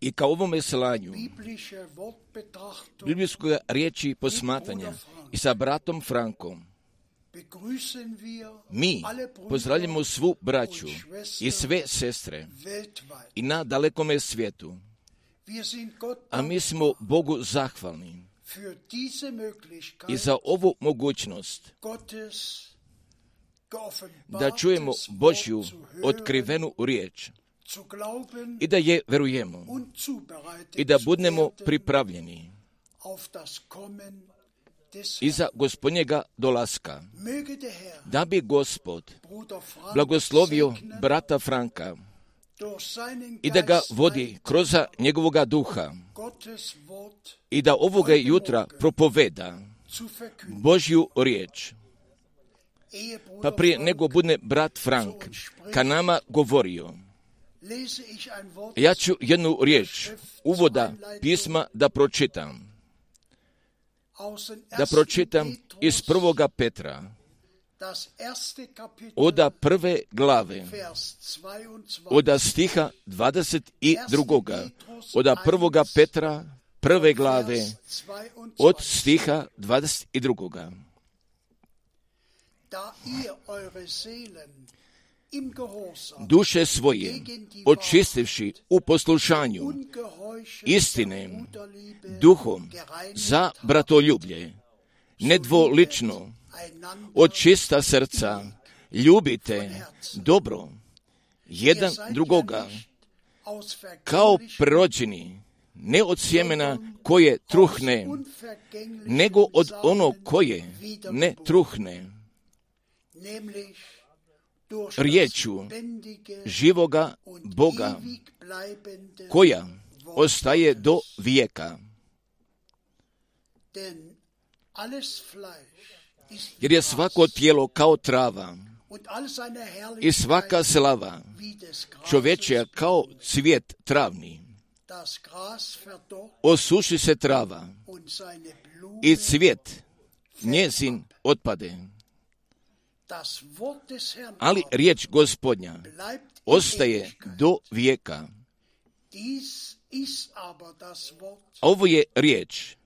I ka ovome slanju biblijskog riječi posmatanja i sa bratom Frankom mi pozdravljamo svu braću i sve sestre i na dalekome svijetu. A mi smo Bogu zahvalni i za ovu mogućnost da čujemo Božju otkrivenu riječ i da je verujemo i da budemo pripravljeni iza gospodnjega dolaska. Da bi gospod blagoslovio brata Franka i da ga vodi kroz njegovoga duha i da ovoga jutra propoveda Božju riječ. Pa prije nego budne brat Frank ka nama govorio, ja ću jednu riječ uvoda pisma da pročitam. Da pročitam iz prvoga Petra, oda prve glave, oda stiha 22. Oda prvoga Petra, prve glave, od stiha 22. duše svoje, očistivši u poslušanju istine, duhom za bratoljublje, nedvolično, od čista srca, ljubite dobro, jedan drugoga, kao prerođeni, ne od sjemena koje truhne, nego od ono koje ne truhne, riječu živoga Boga koja ostaje do vijeka. Jer je svako tijelo kao trava i svaka slava čovječja kao cvijet travni. Osuši se trava i cvijet njezin otpade ali riječ gospodnja ostaje do vijeka. Ovo je riječ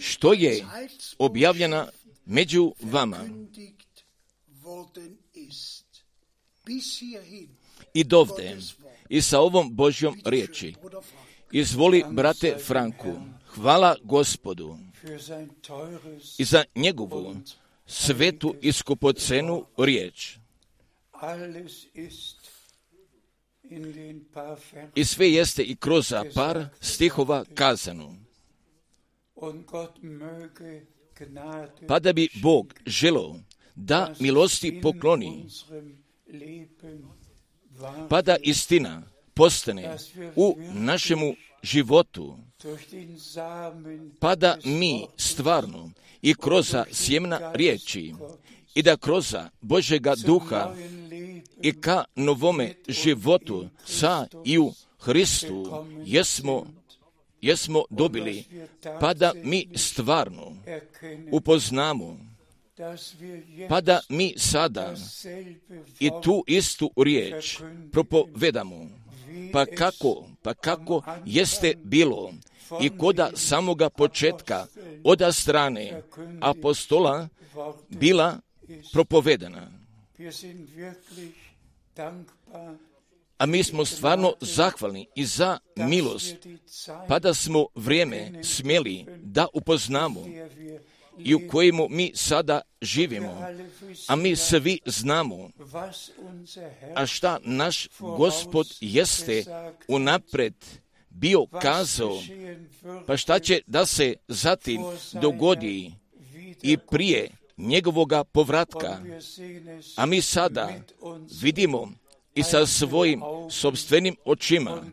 što je objavljena među vama. i dovde i sa ovom Božjom riječi. Izvoli, brate Franku, hvala gospodu. i za njegovu svetu i skupocenu riječ. I sve jeste i kroz par stihova kazano. Pa da bi Bog želo da milosti pokloni, pa da istina postane u našemu životu, pa da mi stvarno i kroz sjemna riječi i da kroz Božega duha i ka novome životu sa i u Hristu jesmo, jesmo dobili, pa da mi stvarno upoznamo, pa da mi sada i tu istu riječ propovedamo, pa kako, pa kako jeste bilo i koda samoga početka oda strane apostola bila propovedana. A mi smo stvarno zahvalni i za milost, pa da smo vrijeme smjeli da upoznamo i u kojemu mi sada živimo, a mi svi znamo, a šta naš gospod jeste unapred bio kazao, pa šta će da se zatim dogodi i prije njegovoga povratka, a mi sada vidimo i sa svojim sobstvenim očima,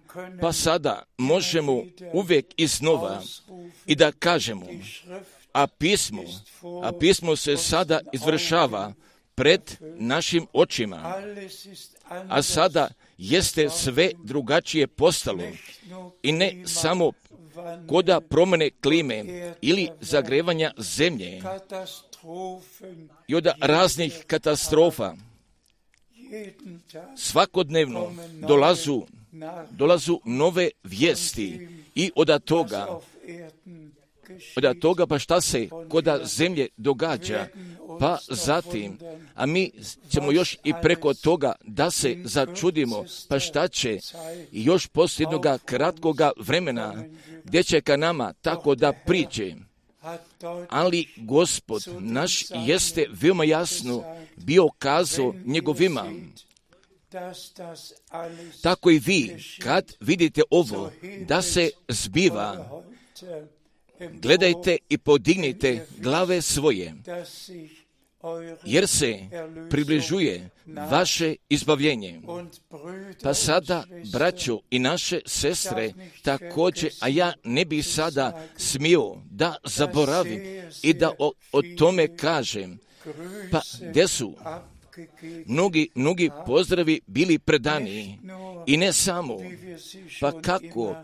pa sada možemo uvijek iznova i da kažemo, a pismo, a pismo se sada izvršava pred našim očima, a sada jeste sve drugačije postalo i ne samo koda promjene klime ili zagrevanja zemlje i od raznih katastrofa. Svakodnevno dolazu, dolazu nove vijesti i od toga od toga pa šta se koda zemlje događa, pa zatim, a mi ćemo još i preko toga da se začudimo, pa šta će još poslije jednoga kratkoga vremena gdje će ka nama tako da priđe. Ali gospod naš jeste veoma jasno bio kazao njegovima. Tako i vi, kad vidite ovo, da se zbiva, gledajte i podignite glave svoje, jer se približuje vaše izbavljenje. Pa sada, braćo i naše sestre, također, a ja ne bi sada smio da zaboravim i da o, o tome kažem, pa gdje su? Mnogi, mnogi pozdravi bili predani i ne samo, pa kako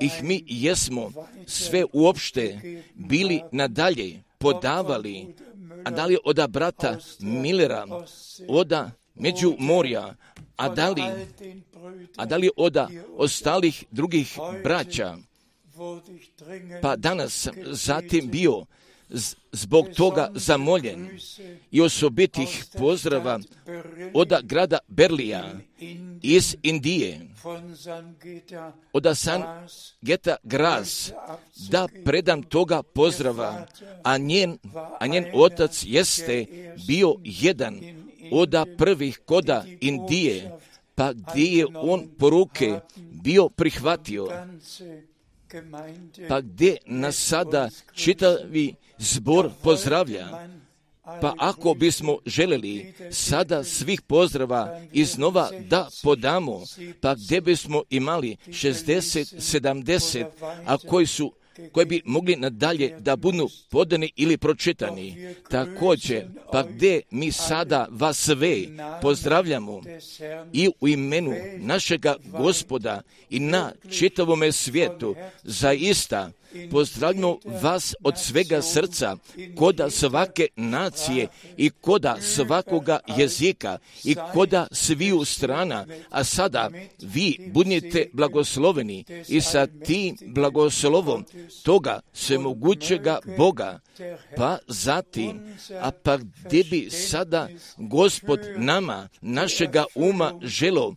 ih mi jesmo sve uopšte bili nadalje podavali, a da li oda brata Millera, oda među morja, a da li, a da li oda ostalih drugih braća, pa danas zatim bio zbog toga zamoljen i osobitih pozdrava od grada Berlija iz Indije, od San Geta Gras, da predam toga pozdrava, a njen, a njen otac jeste bio jedan od prvih koda Indije, pa gdje je on poruke bio prihvatio, pa gdje nas sada čitavi zbor pozdravlja. Pa ako bismo željeli sada svih pozdrava iznova da podamo, pa gdje bismo imali 60, 70, a koji su koji bi mogli nadalje da budu podani ili pročitani. Također, pa gdje mi sada vas sve pozdravljamo i u imenu našega gospoda i na čitavome svijetu zaista pozdravljamo vas od svega srca, koda svake nacije i koda svakoga jezika i koda sviju strana, a sada vi budnite blagosloveni i sa tim blagoslovom toga svemogućega Boga, pa zatim, a pa gdje bi sada Gospod nama, našega uma želo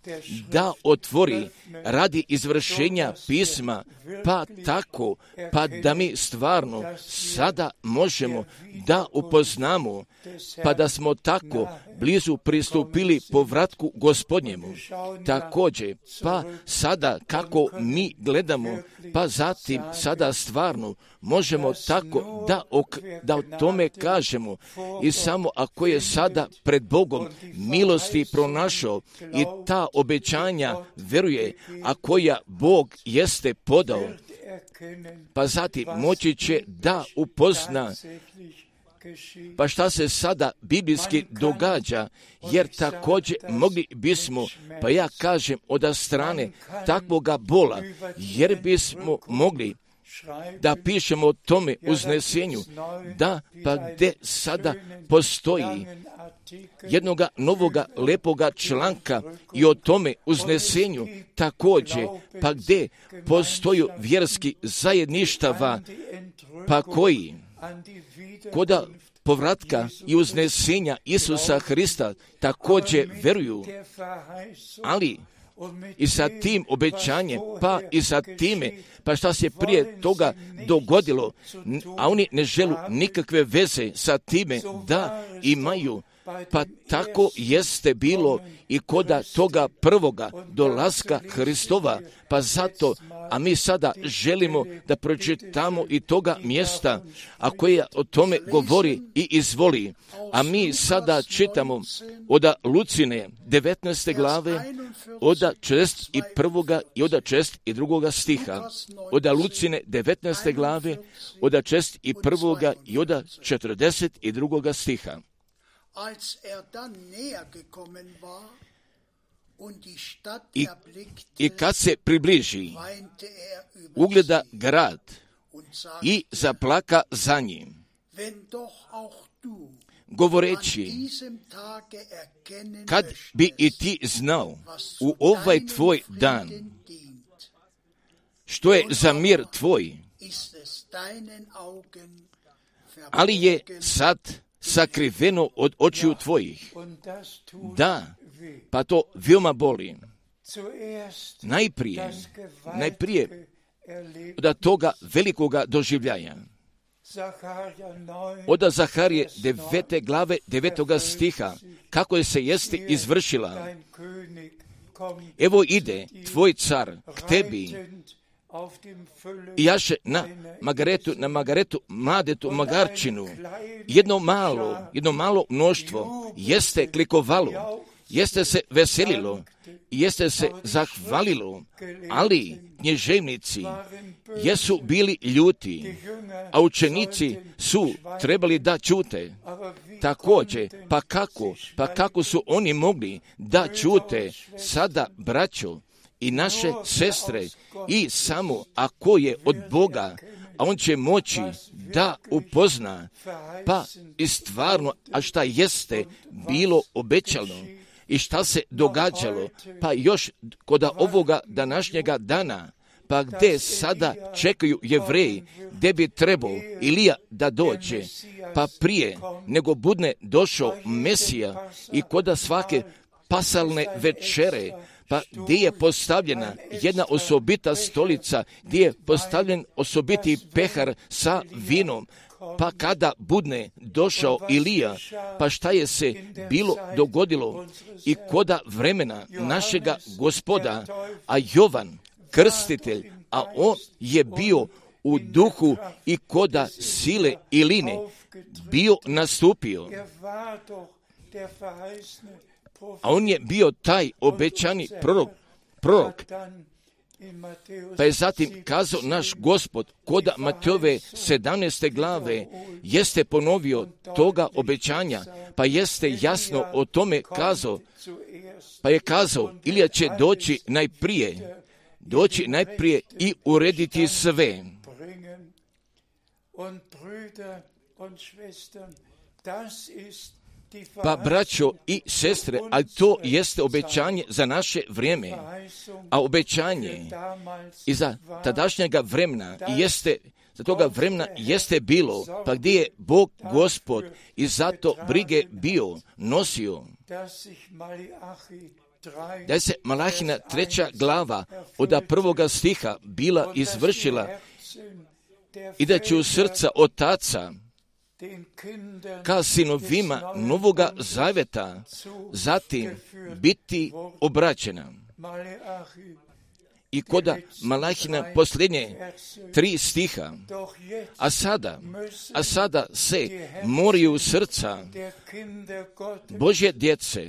da otvori radi izvršenja pisma, pa tako, pa da mi stvarno sada možemo da upoznamo, pa da smo tako blizu pristupili povratku gospodnjemu. Također, pa sada kako mi gledamo, pa zatim sada stvarno možemo tako da, ok, da o tome kažemo i samo ako je sada pred Bogom milosti pronašao i ta obećanja veruje, a koja Bog jeste podao, pa zatim moći će da upozna. Pa šta se sada biblijski događa, jer također mogli bismo, pa ja kažem od strane takvoga bola, jer bismo mogli da pišemo o tome uznesenju, da pa gdje sada postoji jednoga novoga lepoga članka i o tome uznesenju također, pa gdje postoju vjerski zajedništava, pa koji? koda povratka i uznesenja Isusa Hrista također veruju, ali i sa tim obećanjem, pa i sa time, pa šta se prije toga dogodilo, a oni ne želu nikakve veze sa time da imaju pa tako jeste bilo i koda toga prvoga dolaska Hristova, pa zato, a mi sada želimo da pročitamo i toga mjesta, a koja o tome govori i izvoli. A mi sada čitamo od Lucine 19. glave, od 41. i od 42. stiha. Od Lucine 19. glave, od 41. i od 42. stiha. Als er dann näher gekommen war I, I kad se približi, er ugleda grad i zaplaka za njim, govoreći, kad bi i ti znao u ovaj tvoj dan, što je za mir tvoj, ali je sad sakriveno od očiju tvojih. Da, pa to veoma boli. Najprije, najprije od toga velikoga doživljaja. Od Zaharije devete glave devetoga stiha, kako je se jesti izvršila. Evo ide tvoj car k tebi i jaše na Magaretu, na Magaretu, mladetu, Magarčinu, jedno malo, jedno malo mnoštvo. Jeste klikovalo, jeste se veselilo, jeste se zahvalilo, ali knježevnici jesu bili ljuti, a učenici su trebali da čute. Također, pa kako, pa kako su oni mogli da čute sada, braćo, i naše sestre i samo ako je od Boga, a on će moći da upozna, pa i stvarno, a šta jeste bilo obećano i šta se događalo, pa još kod ovoga današnjega dana, pa gdje sada čekaju jevreji, gdje bi trebao Ilija da dođe, pa prije nego budne došao Mesija i koda svake pasalne večere, pa gdje je postavljena jedna osobita stolica, gdje je postavljen osobiti pehar sa vinom, pa kada budne došao Ilija, pa šta je se bilo dogodilo i koda vremena našega gospoda, a Jovan, krstitelj, a on je bio u duhu i koda sile Iline, bio nastupio a on je bio taj obećani prorok, prorok. Pa je zatim kazao naš gospod, koda Mateove 17. glave, jeste ponovio toga obećanja, pa jeste jasno o tome kazao, pa je kazao, Ilija će doći najprije, doći najprije i urediti sve. Pa braćo i sestre, ali to jeste obećanje za naše vrijeme, a obećanje i za tadašnjega vremena jeste za toga vremena jeste bilo, pa gdje je Bog gospod i zato brige bio, nosio. Da se Malahina treća glava od prvoga stiha bila izvršila i da će u srca otaca ka sinovima novoga zaveta zatim biti obraćena i koda Malahina posljednje tri stiha, a sada, a sada se moraju srca Božje djece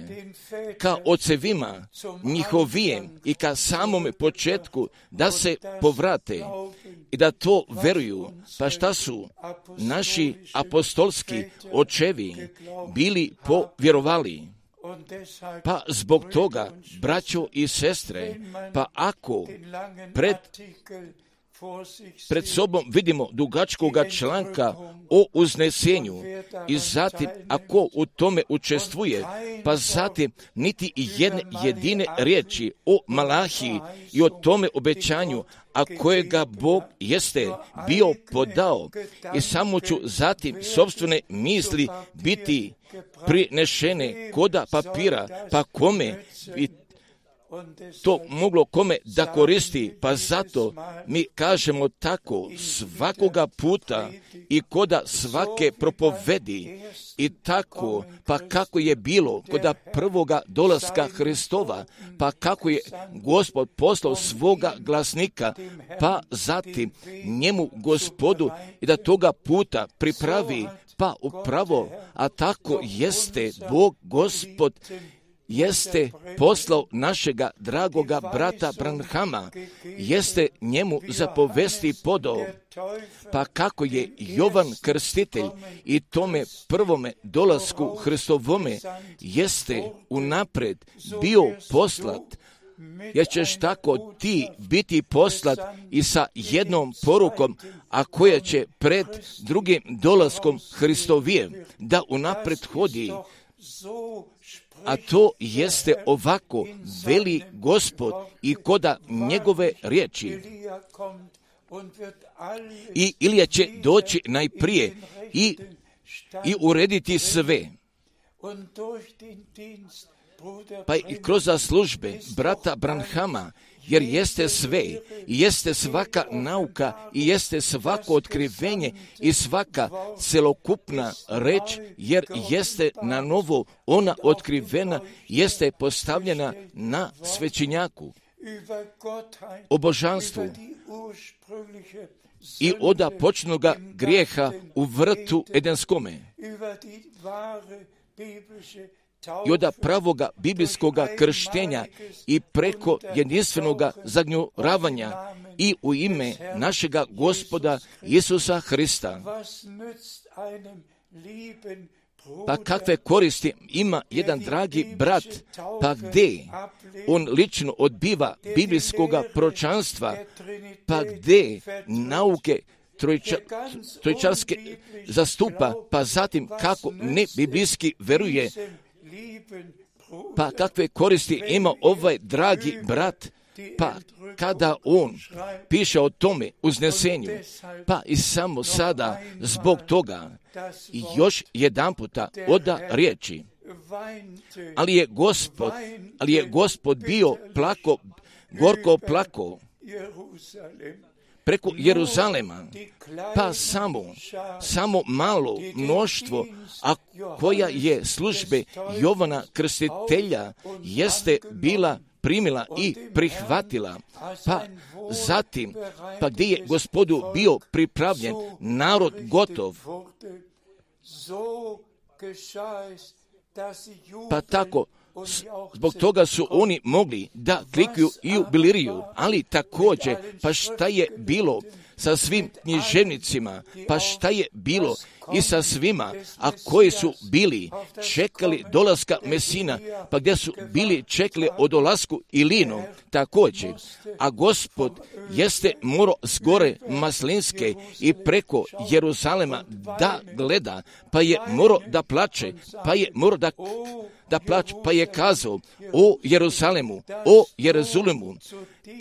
ka ocevima njihovijem i ka samom početku da se povrate i da to veruju. Pa šta su naši apostolski očevi bili povjerovali? Pa zbog toga, braćo i sestre, pa ako pred, pred sobom vidimo dugačkoga članka o uznesenju i zatim ako u tome učestvuje, pa zatim niti jedne jedine riječi o Malahiji i o tome obećanju, a kojega Bog jeste bio podao. I samo ću zatim sobstvene misli biti prinešene koda papira, pa kome? Bi to moglo kome da koristi, pa zato mi kažemo tako svakoga puta i koda svake propovedi i tako, pa kako je bilo koda prvoga dolaska Hristova, pa kako je gospod poslao svoga glasnika, pa zatim njemu gospodu i da toga puta pripravi, pa upravo, a tako jeste Bog gospod jeste poslao našega dragoga brata Branhama, jeste njemu zapovesti podao, pa kako je Jovan Krstitelj i tome prvome dolasku Hristovome jeste unapred bio poslat, jer ćeš tako ti biti poslat i sa jednom porukom, a koja će pred drugim dolaskom Hristovijem da unapred hodi, a to jeste ovako, veli gospod i koda njegove riječi. I Ilija će doći najprije i, i urediti sve. Pa i kroz službe brata Branhama jer jeste sve, jeste svaka nauka i jeste svako otkrivenje i svaka celokupna reč, jer jeste na novo ona otkrivena, jeste postavljena na svećinjaku, o božanstvu i oda počnoga grijeha u vrtu Edenskome i od pravoga biblijskoga krštenja i preko jedinstvenoga zagnjuravanja i u ime našega gospoda Isusa Hrista. Pa kakve koristi ima jedan dragi brat, pa gdje on lično odbiva biblijskoga pročanstva, pa gdje nauke trojčarske zastupa, pa zatim kako ne biblijski veruje pa kakve koristi ima ovaj dragi brat, pa kada on piše o tome uznesenju, pa i samo sada zbog toga još jedan puta oda riječi. Ali je gospod, ali je gospod bio plako, gorko plako preko Jeruzalema, pa samo, samo malo mnoštvo, a koja je službe Jovana Krstitelja jeste bila primila i prihvatila, pa zatim, pa gdje je gospodu bio pripravljen narod gotov, pa tako Zbog toga su oni mogli da klikuju i u biliriju, ali također, pa šta je bilo sa svim književnicima, pa šta je bilo? I sa svima, a koji su bili? Čekali dolaska Mesina, pa gdje su bili? Čekali o dolasku Ilinu. Također, a gospod jeste moro s gore Maslinske i preko Jeruzalema da gleda, pa je moro da plače, pa je moro da da plač, pa je kazao o Jeruzalemu, o Jeruzalemu,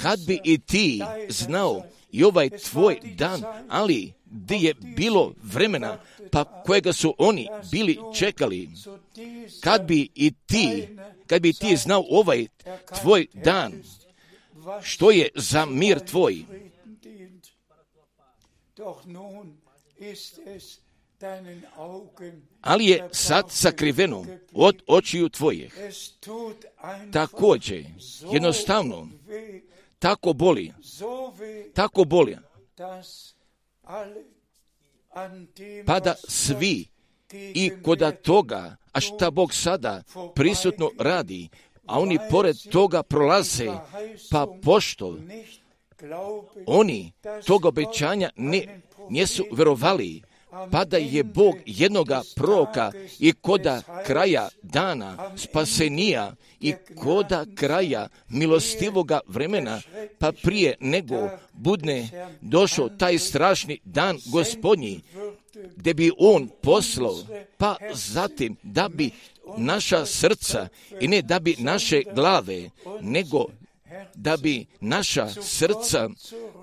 kad bi i ti znao i ovaj tvoj dan, ali gdje je bilo vremena, pa kojega su oni bili čekali, kad bi i ti, kad bi ti znao ovaj tvoj dan, što je za mir tvoj, ali je sad sakriveno od očiju tvojih. Također, jednostavno, tako boli, tako boli, pa da svi i koda toga, a šta Bog sada prisutno radi, a oni pored toga prolaze, pa pošto oni toga obećanja ne, nisu verovali, pa da je Bog jednoga proka i koda kraja dana spasenija i koda kraja milostivoga vremena, pa prije nego budne došao taj strašni dan gospodnji, gdje bi on poslao, pa zatim da bi naša srca i ne da bi naše glave, nego da bi naša srca,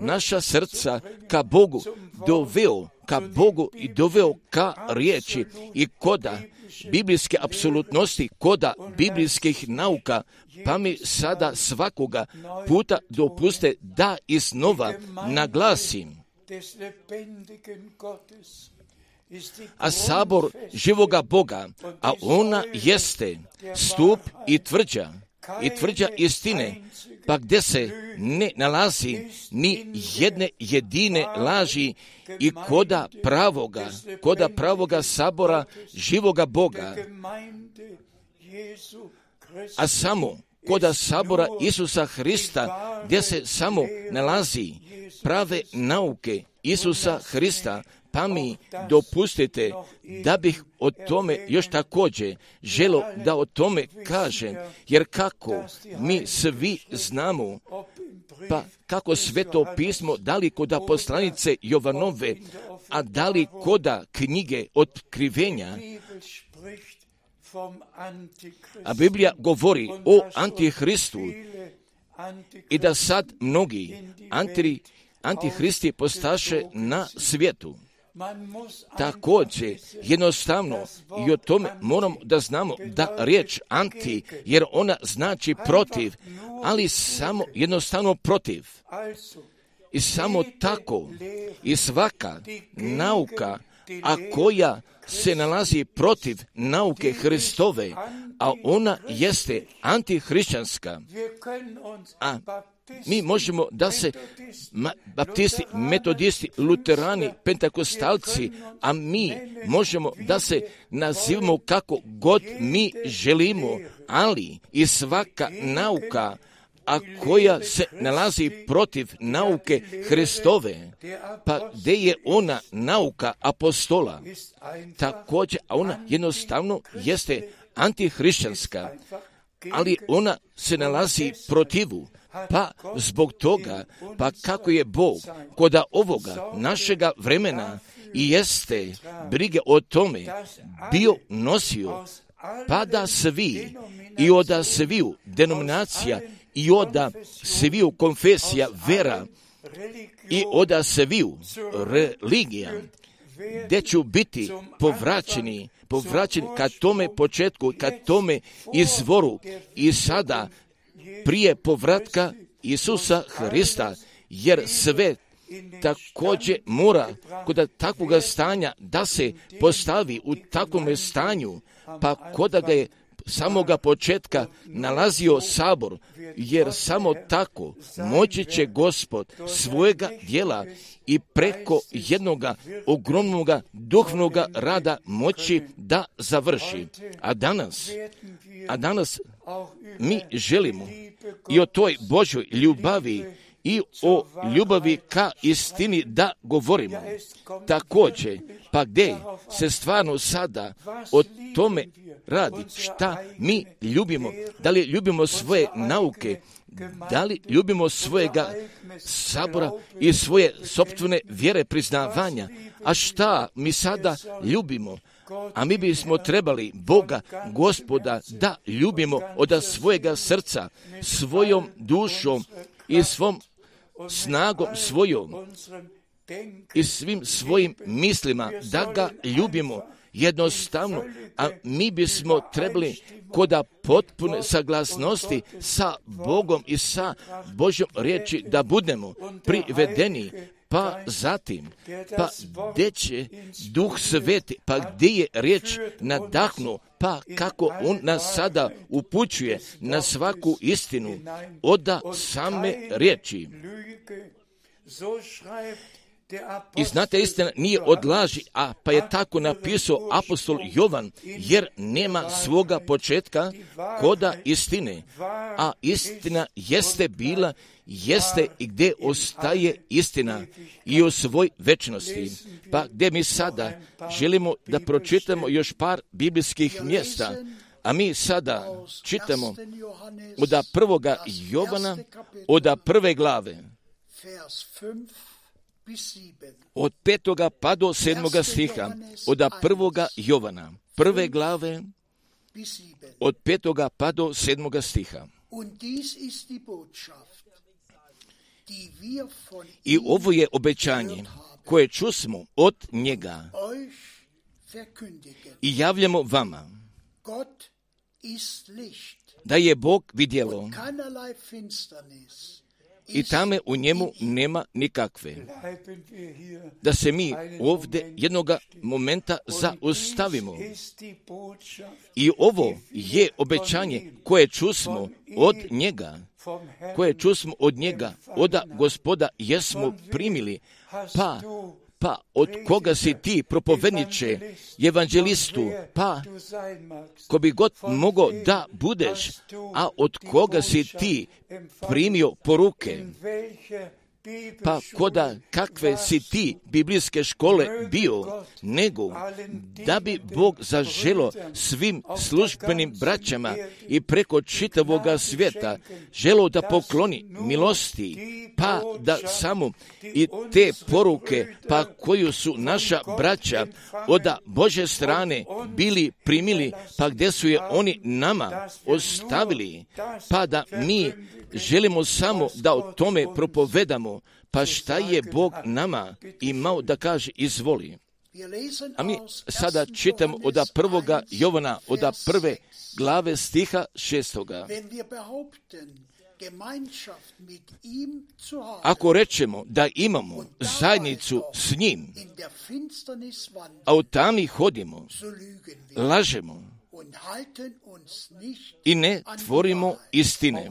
naša srca ka Bogu doveo, ka Bogu i doveo ka riječi i koda biblijske apsolutnosti, koda biblijskih nauka, pa mi sada svakoga puta dopuste da iznova naglasim. A sabor živoga Boga, a ona jeste stup i tvrđa, i tvrđa istine, pa gdje se ne nalazi ni jedne jedine laži i koda pravoga, koda pravoga sabora živoga Boga, a samo koda sabora Isusa Hrista, gdje se samo nalazi prave nauke Isusa Hrista, pa mi dopustite da bih o tome još također želo da o tome kažem, jer kako mi svi znamo, pa kako sveto pismo, da li koda poslanice Jovanove, a da li koda knjige otkrivenja, a Biblija govori o antihristu. i da sad mnogi anti, antihristi postaše na svijetu. Također, jednostavno, i o tome moramo da znamo da riječ anti, jer ona znači protiv, ali samo jednostavno protiv. I samo tako, i svaka nauka, a koja se nalazi protiv nauke Hristove, a ona jeste antihrišćanska, a mi možemo da se baptisti, metodisti, luterani, pentakostalci, a mi možemo da se nazivamo kako god mi želimo, ali i svaka nauka, a koja se nalazi protiv nauke Hristove, pa gdje je ona nauka apostola, također, a ona jednostavno jeste antihrišćanska, ali ona se nalazi protivu pa zbog toga, pa kako je Bog koda ovoga našega vremena i jeste brige o tome bio nosio, pa da svi i oda sviju denominacija i oda sviju konfesija vera i oda sviju religija, gdje ću biti povraćeni, povraćeni ka tome početku, ka tome izvoru i sada prije povratka Isusa Hrista, jer sve također mora kod takvog stanja da se postavi u takvom stanju, pa kod ga je samoga početka nalazio sabor, jer samo tako moći će gospod svojega dijela i preko jednoga ogromnoga duhovnoga rada moći da završi. A danas, a danas mi želimo i o toj Božoj ljubavi i o ljubavi ka istini da govorimo. Također, pa gdje se stvarno sada o tome radi, šta mi ljubimo, da li ljubimo svoje nauke, da li ljubimo svojega sabora i svoje sobstvene vjere priznavanja, a šta mi sada ljubimo? A mi bismo trebali Boga, gospoda, da ljubimo od svojega srca, svojom dušom i svom snagom svojom i svim svojim mislima da ga ljubimo jednostavno, a mi bismo trebali koda potpune saglasnosti sa Bogom i sa Božjom riječi da budemo privedeni pa zatim, pa gdje će duh sveti, pa gdje je riječ nadahnu, pa kako on nas sada upućuje na svaku istinu, oda same riječi. I znate, istina nije odlaži, a pa je tako napisao apostol Jovan, jer nema svoga početka koda istine, a istina jeste bila, jeste i gdje ostaje istina i u svoj večnosti. Pa gdje mi sada želimo da pročitamo još par biblijskih mjesta, a mi sada čitamo od prvoga Jovana, od prve glave, od petoga pa do sedmoga stiha, od prvoga Jovana, prve glave, od petoga pa do sedmoga stiha. I ovo je obećanje koje čusmo od njega. I javljamo vama da je Bog vidjelo i tame u njemu nema nikakve. Da se mi ovdje jednoga momenta zaustavimo. I ovo je obećanje koje čusmo od njega, koje čusmo od njega, od gospoda jesmo primili, pa pa od koga si ti propovedniče, evanđelistu, pa ko bi god mogao da budeš, a od koga si ti primio poruke, pa koda kakve si ti biblijske škole bio, nego da bi Bog zaželo svim službenim braćama i preko čitavoga svijeta želo da pokloni milosti, pa da samo i te poruke, pa koju su naša braća od Bože strane bili primili, pa gdje su je oni nama ostavili, pa da mi želimo samo da o tome propovedamo, pa šta je Bog nama imao da kaže izvoli. A mi sada čitamo od prvoga Jovana, od prve glave stiha šestoga. Ako rečemo da imamo zajednicu s njim, a u tami hodimo, lažemo i ne tvorimo istine.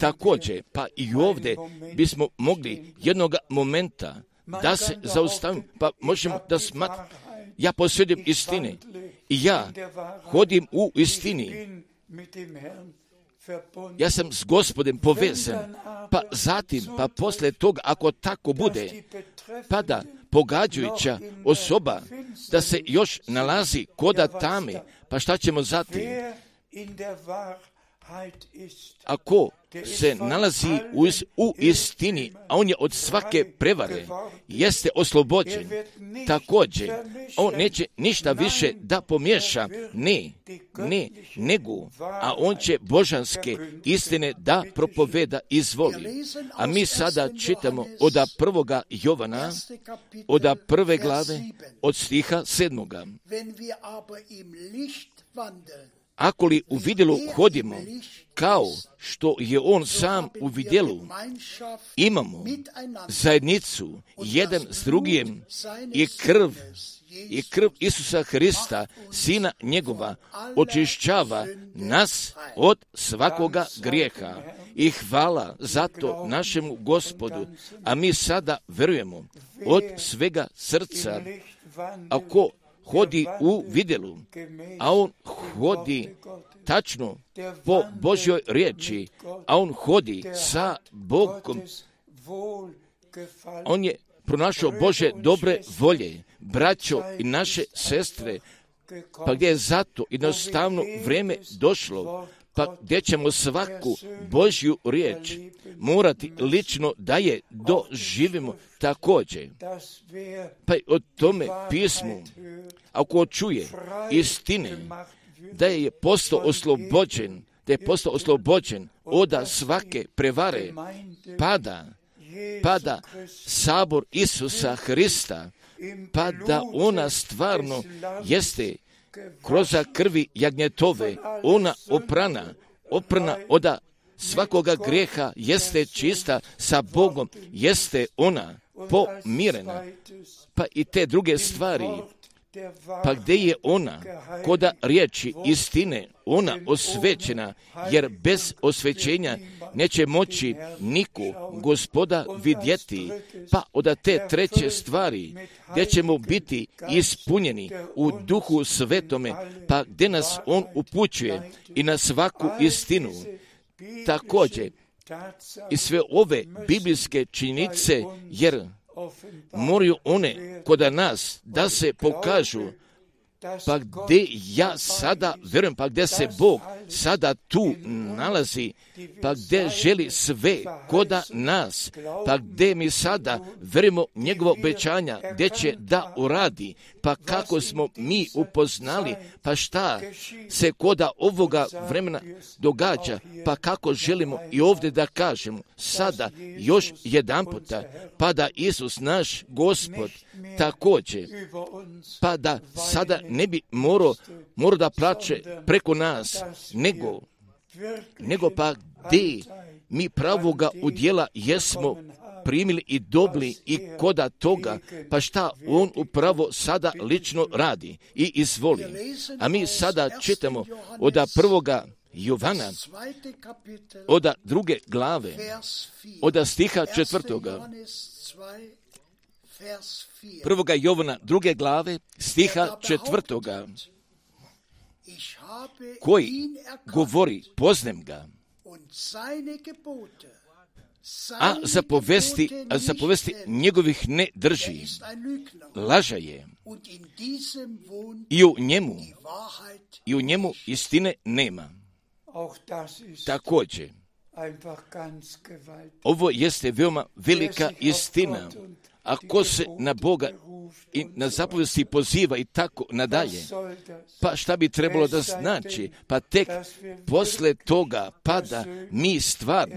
Također, pa i ovdje bismo mogli jednog momenta da se zaustavim, pa možemo da smat, ja posjedim istine. i ja hodim u istini. Ja sam s gospodem povezan, pa zatim, pa poslije toga, ako tako bude, pa da pogađajuća osoba da se još nalazi koda tame, pa šta ćemo zatim? Ako se nalazi u, u istini, a on je od svake prevare, jeste oslobođen, također, on neće ništa više da pomješa, ne, ne, nego, a on će božanske istine da propoveda izvoli. A mi sada čitamo od prvoga Jovana, od prve glave, od stiha sedmoga. Ako li u vidjelu hodimo kao što je on sam u vidjelu, imamo zajednicu jedan s drugim i krv i krv Isusa Hrista, sina njegova, očišćava nas od svakoga grijeha. I hvala za to našemu gospodu, a mi sada verujemo od svega srca, ako hodi u vidjelu, a on hodi tačno po Božjoj riječi, a on hodi sa Bogom. On je pronašao Bože dobre volje, braćo i naše sestre, pa gdje je zato jednostavno vrijeme došlo, pa gdje ćemo svaku Božju riječ morati lično da je doživimo također. Pa o tome pismu, ako čuje istine, da je postao oslobođen, da je postao oslobođen od svake prevare, pada, pada sabor Isusa Hrista, pa da ona stvarno jeste kroz krvi jagnjetove, ona oprana, oprana oda svakoga grijeha jeste čista sa Bogom, jeste ona pomirena. Pa i te druge stvari, pa gdje je ona, koda riječi istine, ona osvećena, jer bez osvećenja neće moći niku gospoda vidjeti, pa od te treće stvari, gdje ćemo biti ispunjeni u duhu svetome, pa gdje nas on upućuje i na svaku istinu. Također, i sve ove biblijske činjenice, jer moraju one kod nas da se pokažu. Pa gdje ja sada vjerujem, pa gdje se Bog sada tu nalazi, pa gdje želi sve koda nas, pa gdje mi sada vjerujemo njegovo obećanja, gdje će da uradi, pa kako smo mi upoznali, pa šta se koda ovoga vremena događa, pa kako želimo i ovdje da kažemo, sada još jedan puta, pa da Isus naš gospod također, pa da sada ne bi morao, morao da plaće preko nas, nego, nego pa gdje mi pravoga udjela jesmo primili i dobili i koda toga, pa šta on upravo sada lično radi i izvoli. A mi sada čitamo od prvoga Jovana, od druge glave, od stiha četvrtoga, prvoga Jovana druge glave, stiha četvrtoga, koji govori, poznem ga, a za povesti, a za povesti njegovih ne drži. Laža je. I u njemu, i u njemu istine nema. Također, ovo jeste veoma velika istina ako se na Boga i na zapovesti poziva i tako nadalje, pa šta bi trebalo da znači? Pa tek posle toga pada mi stvarno,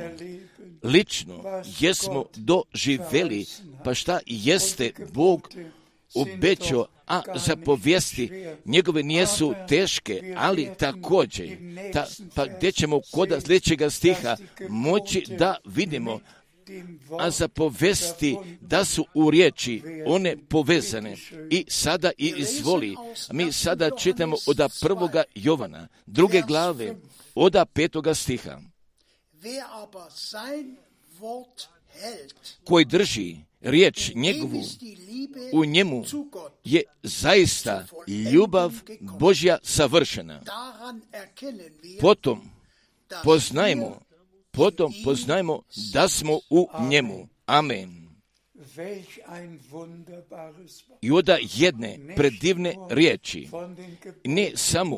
lično, jesmo doživeli, pa šta jeste Bog obećao, a zapovijesti njegove nijesu teške, ali također, ta, pa gdje ćemo koda sljedećega stiha moći da vidimo a za povesti da su u riječi one povezane. I sada i izvoli. Mi sada čitamo od prvoga Jovana, druge glave, od petoga stiha. Koji drži riječ njegovu, u njemu je zaista ljubav Božja savršena. Potom poznajmo potom poznajmo da smo u njemu. Amen. I oda jedne predivne riječi, ne samo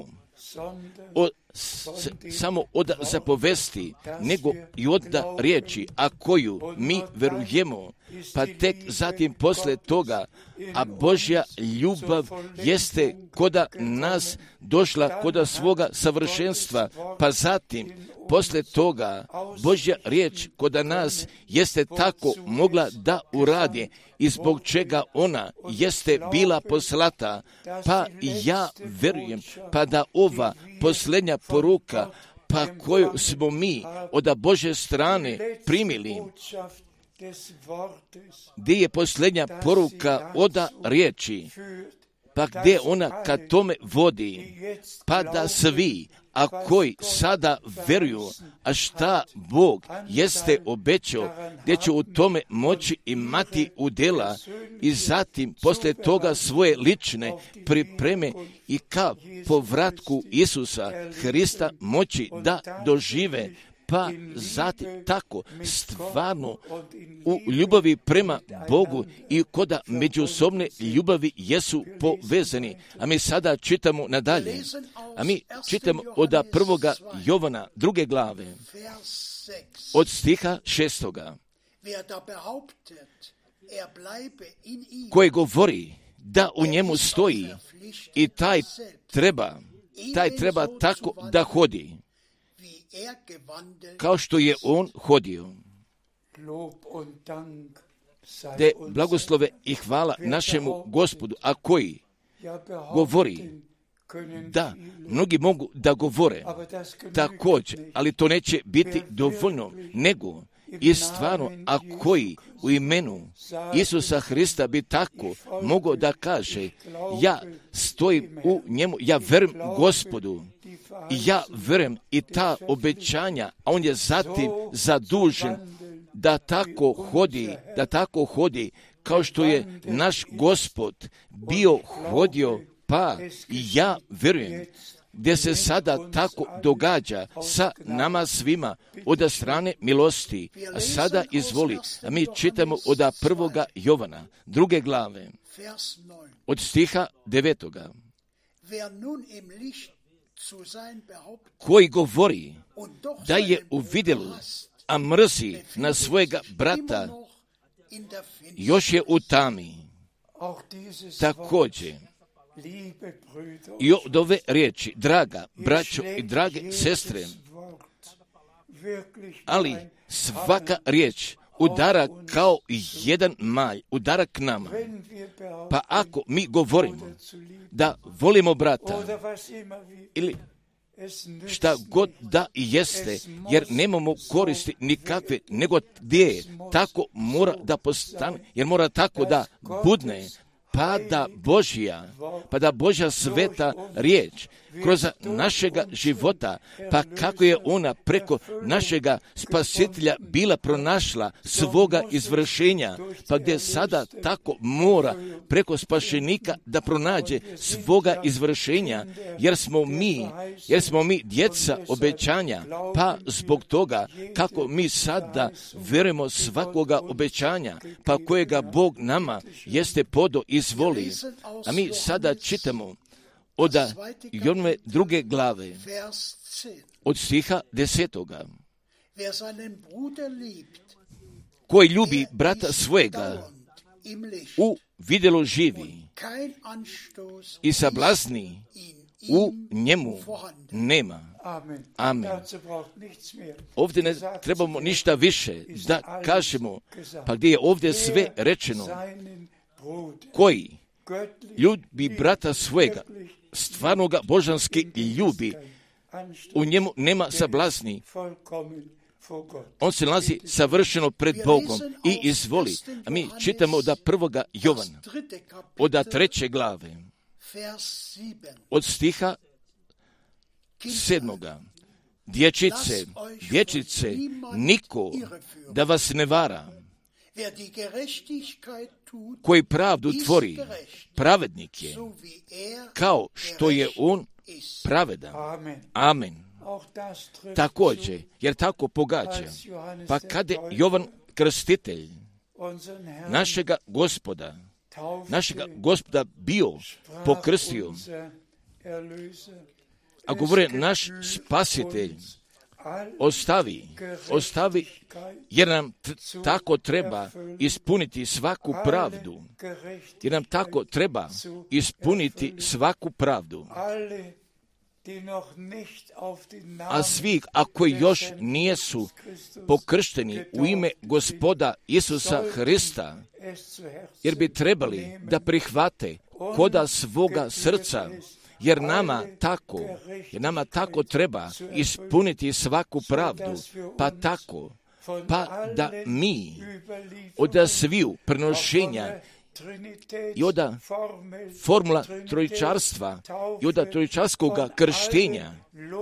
o, s, samo od zapovesti, nego i od riječi, a koju mi verujemo, pa tek zatim posle toga, a Božja ljubav jeste koda nas došla koda svoga savršenstva, pa zatim posle toga Božja riječ koda nas jeste tako mogla da uradi i zbog čega ona jeste bila poslata, pa ja verujem, pa da ova posljednja poruka, pa koju smo mi od Bože strane primili, gdje je posljednja poruka oda riječi, pa gdje ona kad tome vodi, pa da svi, a koji sada veruju, a šta Bog jeste obećao, gdje će u tome moći imati udjela i zatim posle toga svoje lične pripreme i ka povratku Isusa Hrista moći da dožive pa zatim tako stvarno u ljubavi prema Bogu i koda međusobne ljubavi jesu povezani. A mi sada čitamo nadalje. A mi čitamo od prvoga Jovana druge glave od stiha šestoga. Koji govori da u njemu stoji i taj treba, taj treba tako da hodi, kao što je on hodio. De blagoslove i hvala našemu gospodu, a koji? Govori. Da, mnogi mogu da govore. Također, ali to neće biti dovoljno, nego i stvarno, a koji u imenu Isusa Hrista bi tako mogao da kaže, ja stojim u njemu, ja verujem gospodu, ja verujem i ta obećanja, a on je zatim zadužen da tako hodi, da tako hodi, kao što je naš gospod bio hodio, pa ja verujem gdje se sada tako događa sa nama svima od strane milosti. A sada izvoli, a mi čitamo od prvoga Jovana, druge glave, od stiha devetoga. Koji govori da je u vidjelu, a mrzi na svojega brata, još je u tami. Također, i od ove riječi, draga braćo i drage sestre, ali svaka riječ udara kao jedan malj, udara k nama. Pa ako mi govorimo da volimo brata ili šta god da jeste, jer nemamo koristi nikakve, nego gdje tako mora da postane, jer mora tako da budne, pa da Božja, pa da Božja sveta riječ kroz našega života, pa kako je ona preko našega spasitelja bila pronašla svoga izvršenja, pa gdje sada tako mora preko spašenika da pronađe svoga izvršenja, jer smo mi, jer smo mi djeca obećanja, pa zbog toga kako mi sada verujemo svakoga obećanja, pa kojega Bog nama jeste podo izvoli. A mi sada čitamo od Jonove druge glave, od stiha desetoga. Koji ljubi brata svojega, u vidjelo živi i sablazni u njemu nema. Amen. Ovdje ne trebamo ništa više da kažemo, pa gdje je ovdje sve rečeno, koji ljubi brata svojega, stvarno ga božanski ljubi, u njemu nema sablazni, on se nalazi savršeno pred Bogom i izvoli. A mi čitamo da prvoga Jovana, od treće glave, od stiha sedmoga. Dječice, dječice, niko da vas ne vara, koji pravdu tvori, pravednik je, kao što je on pravedan. Amen. Također, jer tako pogađa. Pa kada je Jovan Krstitelj našega gospoda, našega gospoda bio pokrstio, a govore naš spasitelj, ostavi, ostavi, jer nam tako treba ispuniti svaku pravdu, jer nam tako treba ispuniti svaku pravdu. A svi, ako još nijesu pokršteni u ime gospoda Isusa Hrista, jer bi trebali da prihvate koda svoga srca jer nama tako, jer nama tako treba ispuniti svaku pravdu, pa tako, pa da mi od sviju prenošenja i od formula trojčarstva i od trojčarskog krštenja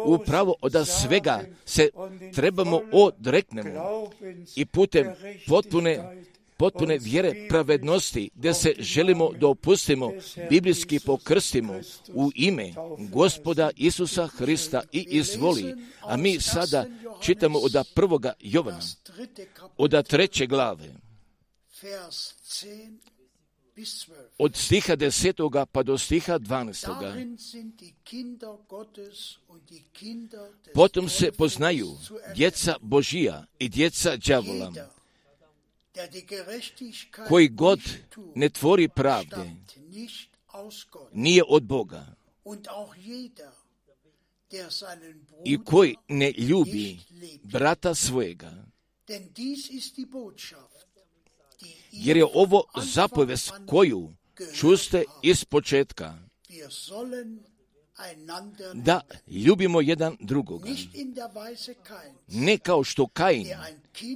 upravo od svega se trebamo odreknemo i putem potpune potpune vjere pravednosti, gdje se želimo da opustimo, biblijski pokrstimo u ime gospoda Isusa Hrista i izvoli. A mi sada čitamo od prvoga Jovana, od treće glave, od stiha desetoga pa do stiha dvanaestoga. Potom se poznaju djeca Božija i djeca đavola. Koji god ne tvori pravde, nije od Boga. I koji ne ljubi brata svojega. Jer je ovo zapovest koju čuste iz početka da ljubimo jedan drugoga. Ne kao što Kain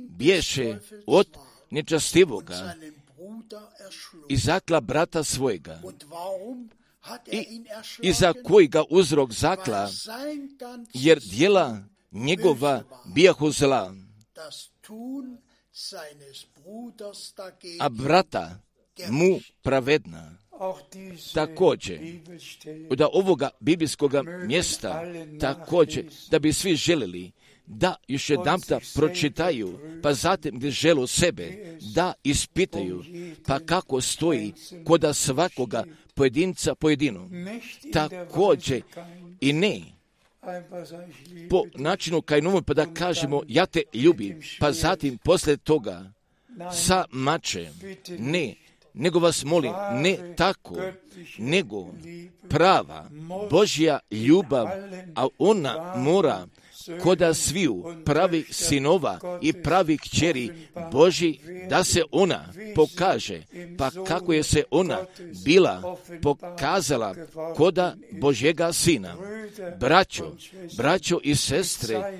bješe od nečastivoga i zakla brata svojega. I, I za koji ga uzrok zakla, jer dijela njegova bijahu zla. A brata mu pravedna. Također, da ovoga biblijskog mjesta, također, da bi svi željeli da još jedan pročitaju, pa zatim gdje želu sebe, da ispitaju, pa kako stoji koda svakoga pojedinca pojedinu. Također i ne po načinu kajnovom pa da kažemo ja te ljubim, pa zatim poslije toga sa mačem, ne, nego vas molim, ne tako, nego prava Božja ljubav, a ona mora koda sviju pravi sinova i pravi kćeri Boži da se ona pokaže, pa kako je se ona bila pokazala koda Božjega sina. Braćo, braćo i sestre,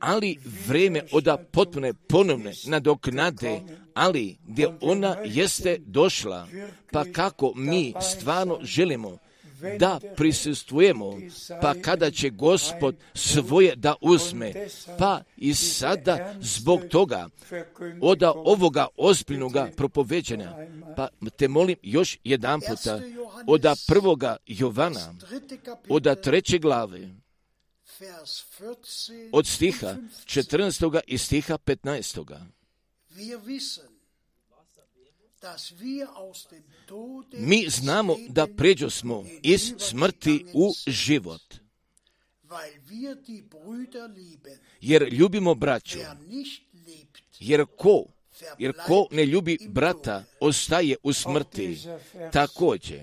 ali vreme oda potpune ponovne nadoknade, ali gdje ona jeste došla, pa kako mi stvarno želimo da prisustvujemo, pa kada će gospod svoje da uzme, pa i sada zbog toga od ovoga ozbiljnoga propoveđenja, pa te molim još jedan puta, od prvoga Jovana, od treće glave, od stiha 14. i stiha 15. Mi znamo da pređo smo iz smrti u život. Jer ljubimo braću. Jer ko, jer ko ne ljubi brata, ostaje u smrti. Također,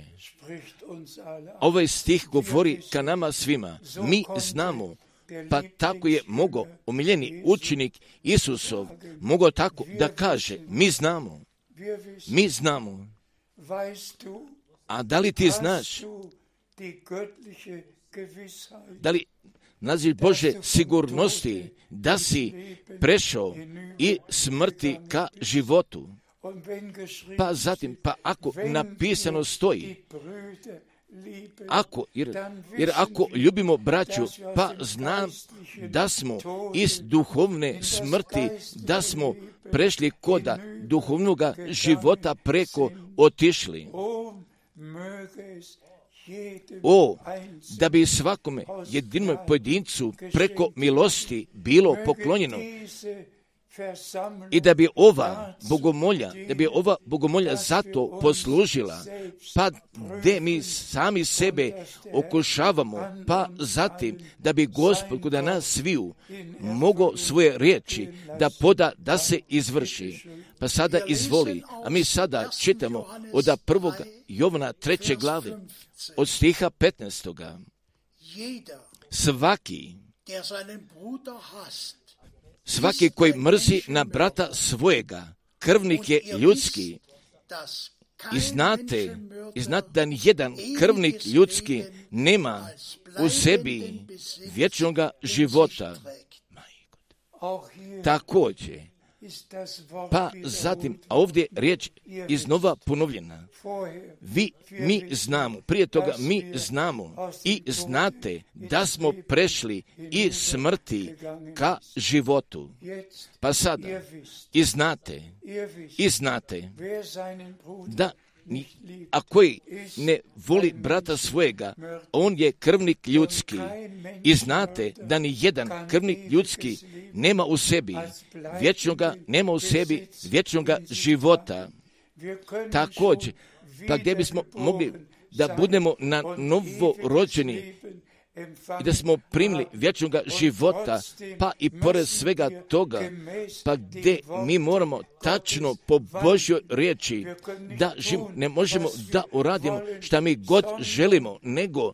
ovaj stih govori ka nama svima. Mi znamo pa tako je mogo omiljeni učenik Isusov, mogao tako da kaže, mi znamo, mi znamo. A da li ti znaš? Da li naziv Bože sigurnosti da si prešao i smrti ka životu? Pa zatim, pa ako napisano stoji, ako, jer, jer ako ljubimo braću, pa znam da smo iz duhovne smrti, da smo prešli koda duhovnog života preko otišli. O, da bi svakome jedinom pojedincu preko milosti bilo poklonjeno i da bi ova bogomolja, da bi ova bogomolja zato poslužila, pa gdje mi sami sebe okušavamo, pa zatim da bi gospod kod nas sviju mogo svoje riječi da poda da se izvrši. Pa sada izvoli, a mi sada čitamo od prvog Jovana treće glave, od stiha 15. Svaki Svaki koji mrzi na brata svojega, krvnik je ljudski. I znate, i znate da jedan krvnik ljudski nema u sebi vječnog života. Također, Pa zatim, a ovdje riječ iznova ponovljena. Vi, mi znamo, prije toga mi znamo i znate da smo prešli i smrti ka životu. Pa sada, i znate, i znate da a koji ne voli brata svojega, on je krvnik ljudski. I znate da ni jedan krvnik ljudski nema u sebi vječnoga, nema u sebi vječnoga života. Također, pa gdje bismo mogli da budemo na novo rođeni i da smo primili vječnog života, pa i pored svega toga, pa gdje mi moramo tačno po Božjoj riječi da živimo, ne možemo da uradimo šta mi god želimo, nego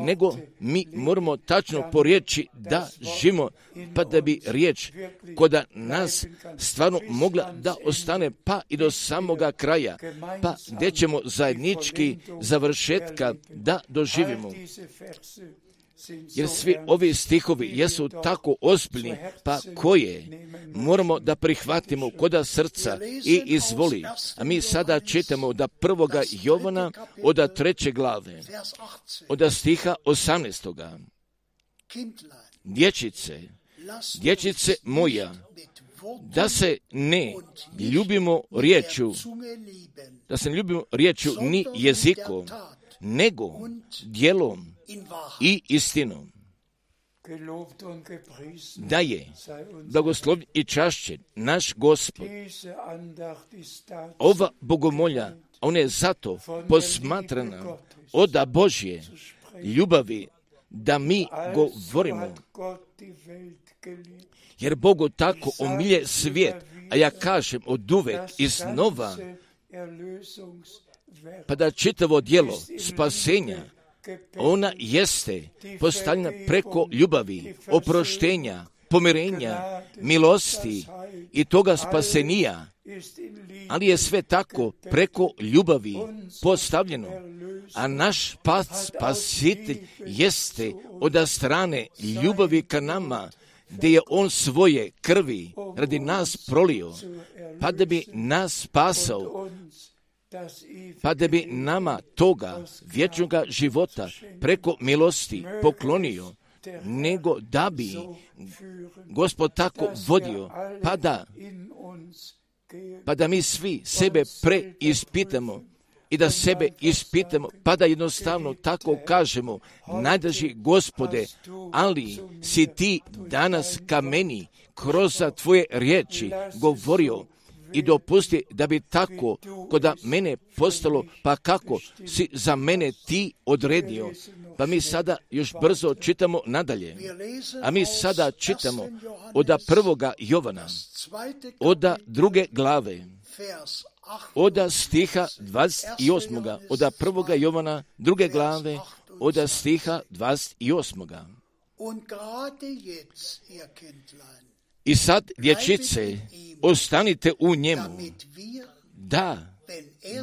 nego mi moramo tačno po riječi da živimo, pa da bi riječ koda nas stvarno mogla da ostane pa i do samoga kraja, pa gdje ćemo zajednički završetka da doživimo. Jer svi ovi stihovi jesu tako ozbiljni, pa koje moramo da prihvatimo koda srca i izvoli. A mi sada čitamo da prvoga Jovana od treće glave, od stiha 18. Dječice, dječice moja, da se ne ljubimo riječu, da se ne ljubimo riječu ni jezikom, nego djelom i istinom. Da je blagoslov i čašćen naš gospod. Ova bogomolja, ona je zato posmatrana oda Božje ljubavi da mi govorimo. Jer Bogu tako omilje svijet, a ja kažem od uvek iznova, pa da čitavo dijelo spasenja ona jeste postavljena preko ljubavi, oproštenja, pomirenja, milosti i toga spasenija, ali je sve tako preko ljubavi postavljeno, a naš pas spasitelj jeste od strane ljubavi ka nama, gdje je on svoje krvi radi nas prolio, pa da bi nas spasao pa da bi nama toga vječnoga života preko milosti poklonio, nego da bi Gospod tako vodio, pa da, pa da mi svi sebe preispitamo i da sebe ispitamo, pa da jednostavno tako kažemo, najdraži gospode, ali si ti danas ka meni kroz tvoje riječi govorio, i dopusti da bi tako koda mene postalo, pa kako si za mene ti odredio. Pa mi sada još brzo čitamo nadalje. A mi sada čitamo od prvoga Jovana, od druge glave, od stiha 28. od prvoga Jovana, druge glave, od stiha 28. I sad, dječice, ostanite u njemu, da,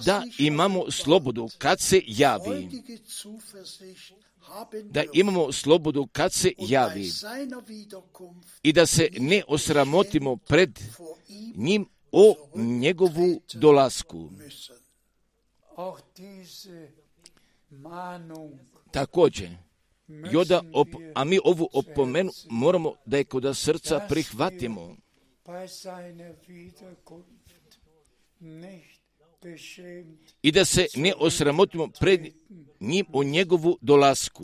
da imamo slobodu kad se javi, da imamo slobodu kad se javi. i da se ne osramotimo pred njim o njegovu dolasku. Također, Joda, op, a mi ovu opomenu moramo da je kod srca prihvatimo. I da se ne osramotimo pred njim o njegovu dolasku.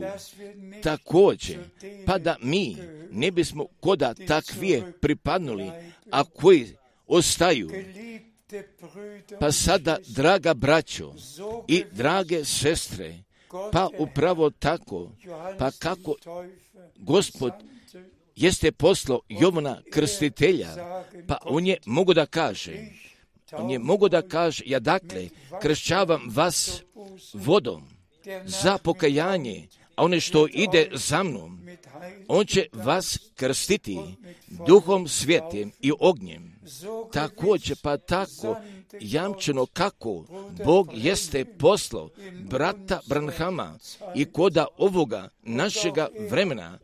Također, pa da mi ne bismo koda takvije pripadnuli, a koji ostaju, pa sada, draga braćo i drage sestre, pa upravo tako, pa kako gospod jeste poslo Jovana krstitelja, pa on je mogu da kaže, on je mogu da kaže, ja dakle, kršćavam vas vodom za pokajanje, a one što ide za mnom, on će vas krstiti duhom svijetim i ognjem. Također pa tako jamčeno kako Bog jeste poslao brata Branhama i koda ovoga našega vremena,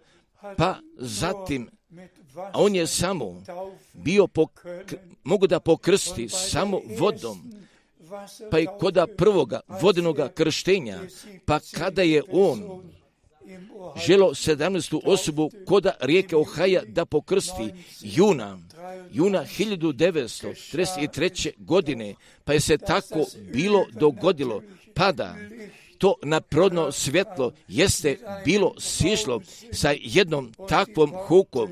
pa zatim a on je samo bio pok, mogu da pokrsti samo vodom, pa i koda prvoga vodenoga krštenja, pa kada je on želo 17. osobu koda rijeke Ohaja da pokrsti juna, juna 1933. godine, pa je se tako bilo dogodilo, pada to naprodno svjetlo jeste bilo sišlo sa jednom takvom hukom,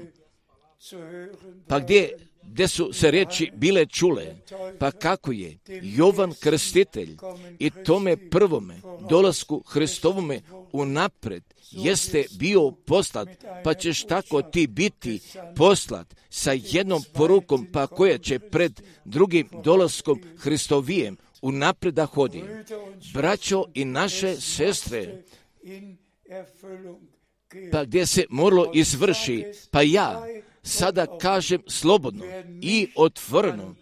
pa gdje gdje su se reči bile čule, pa kako je Jovan Krstitelj i tome prvome dolasku Hristovome unapred jeste bio poslat, pa ćeš tako ti biti poslat sa jednom porukom, pa koja će pred drugim dolaskom Hristovijem unapred da hodi. Braćo i naše sestre, pa gdje se moralo izvrši, pa ja sada kažem slobodno i otvoreno,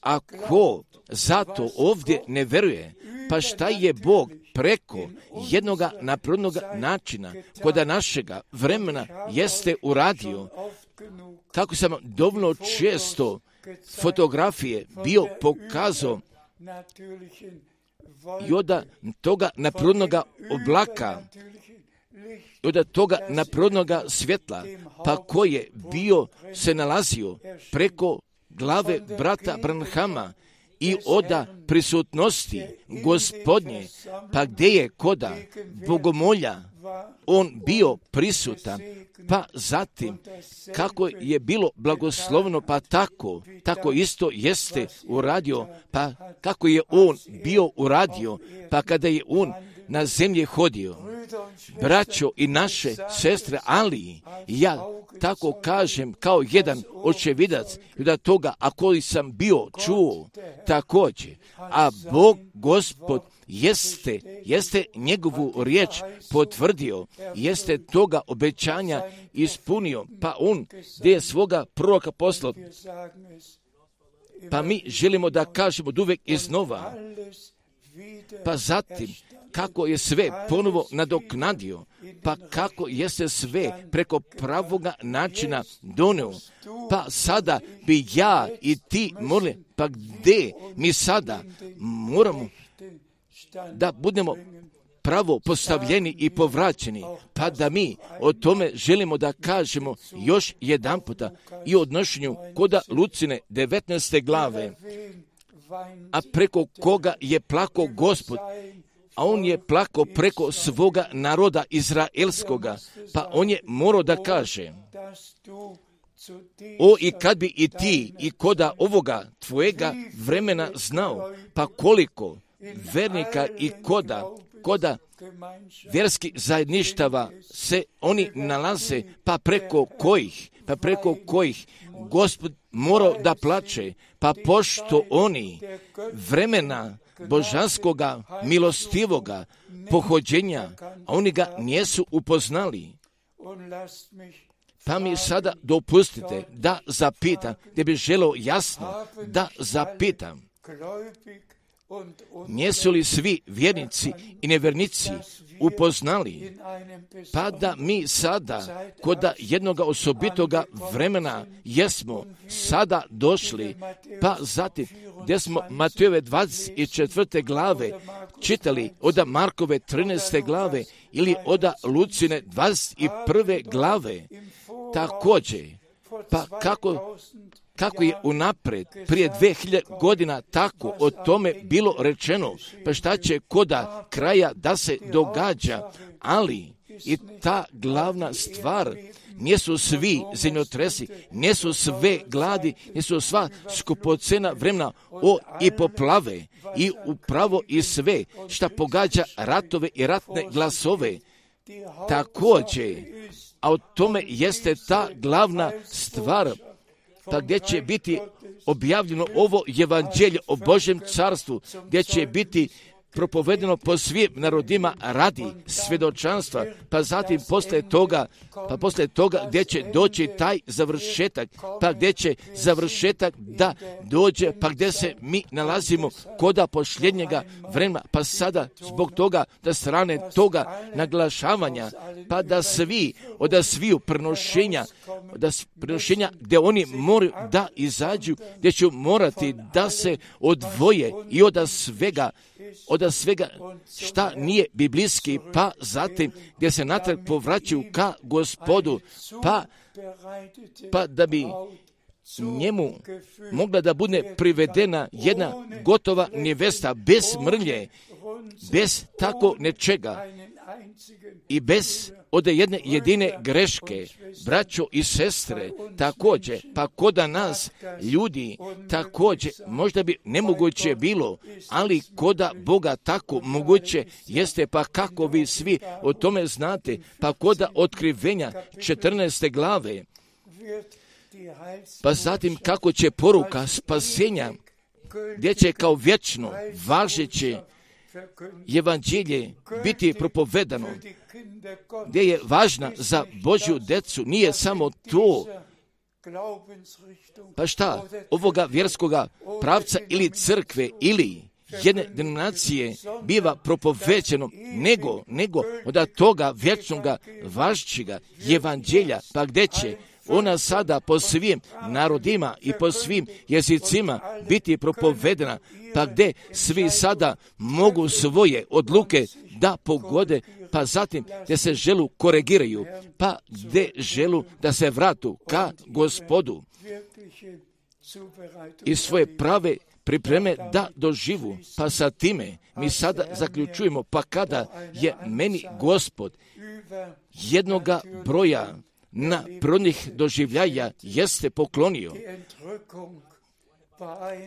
ako zato ovdje ne veruje, pa šta je Bog preko jednoga naprodnog načina koda našega vremena jeste uradio, kako sam dovoljno često fotografije bio pokazao i od toga naprodnoga oblaka od toga naprodnoga svjetla, pa ko je bio se nalazio preko glave brata Branhama i oda prisutnosti gospodnje, pa gdje je koda bogomolja on bio prisutan, pa zatim kako je bilo blagoslovno, pa tako, tako isto jeste uradio, pa kako je on bio uradio, pa kada je on na zemlji hodio. Braćo i naše sestre, ali ja tako kažem kao jedan očevidac da toga, a koji sam bio čuo također, a Bog gospod jeste, jeste njegovu riječ potvrdio, jeste toga obećanja ispunio, pa on gdje je svoga proroka poslao, pa mi želimo da kažemo uvek iznova, pa zatim kako je sve ponovo nadoknadio, pa kako je se sve preko pravoga načina donio, pa sada bi ja i ti morali, pa gdje mi sada moramo da budemo pravo postavljeni i povraćeni, pa da mi o tome želimo da kažemo još jedan puta i odnošenju koda Lucine 19. glave, a preko koga je plako gospod, a on je plako preko svoga naroda izraelskoga, pa on je morao da kaže, o i kad bi i ti i koda ovoga tvojega vremena znao, pa koliko vernika i koda, koda vjerskih zajedništava se oni nalaze, pa preko kojih, pa preko kojih gospod morao da plaće, pa pošto oni vremena božanskoga, milostivoga pohođenja, a oni ga nijesu upoznali. Pa mi sada dopustite da zapitam, gdje bi želo jasno da zapitam, Nijesu li svi vjernici i nevjernici upoznali, pa da mi sada, kod jednog osobitoga vremena, jesmo sada došli, pa zatim, gdje smo Matejove 24. glave čitali, od Markove 13. glave ili od Lucine 21. glave, također, pa kako kako je unapred prije 2000 godina tako o tome bilo rečeno, pa šta će koda kraja da se događa, ali i ta glavna stvar nisu svi zemljotresi, nisu sve gladi, nisu sva skupocena vremena o i poplave i upravo i sve šta pogađa ratove i ratne glasove. Također, a o tome jeste ta glavna stvar pa gdje će biti objavljeno ovo evanđelje o Božjem carstvu, gdje će biti propovedeno po svim narodima radi svjedočanstva, pa zatim posle toga, pa posle toga gdje će doći taj završetak, pa gdje će završetak da dođe, pa gdje se mi nalazimo koda posljednjega vremena, pa sada zbog toga da strane toga naglašavanja, pa da svi, od sviju prenošenja, da prenošenja gdje oni moraju da izađu, gdje će morati da se odvoje i od svega od svega šta nije biblijski, pa zatim gdje se natrag povraćaju ka gospodu, pa, pa da bi njemu mogla da bude privedena jedna gotova nevesta bez mrlje, bez tako nečega i bez od jedne jedine greške, braćo i sestre, također, pa koda nas, ljudi, također, možda bi nemoguće bilo, ali koda Boga tako moguće jeste, pa kako vi svi o tome znate, pa koda otkrivenja 14. glave, pa zatim kako će poruka spasenja, gdje će kao vječno važeće evanđelje biti propovedano, gdje je važna za Božju decu, nije samo to, pa šta, ovoga vjerskoga pravca ili crkve ili jedne denominacije biva propovećeno, nego, nego od toga vječnoga važćega evanđelja, pa gdje će ona sada po svim narodima i po svim jezicima biti propovedena, pa gdje svi sada mogu svoje odluke da pogode, pa zatim gdje se želu koregiraju, pa gdje želu da se vratu ka gospodu i svoje prave pripreme da doživu. Pa sa time mi sada zaključujemo, pa kada je meni gospod jednoga broja na pronih doživljaja jeste poklonio,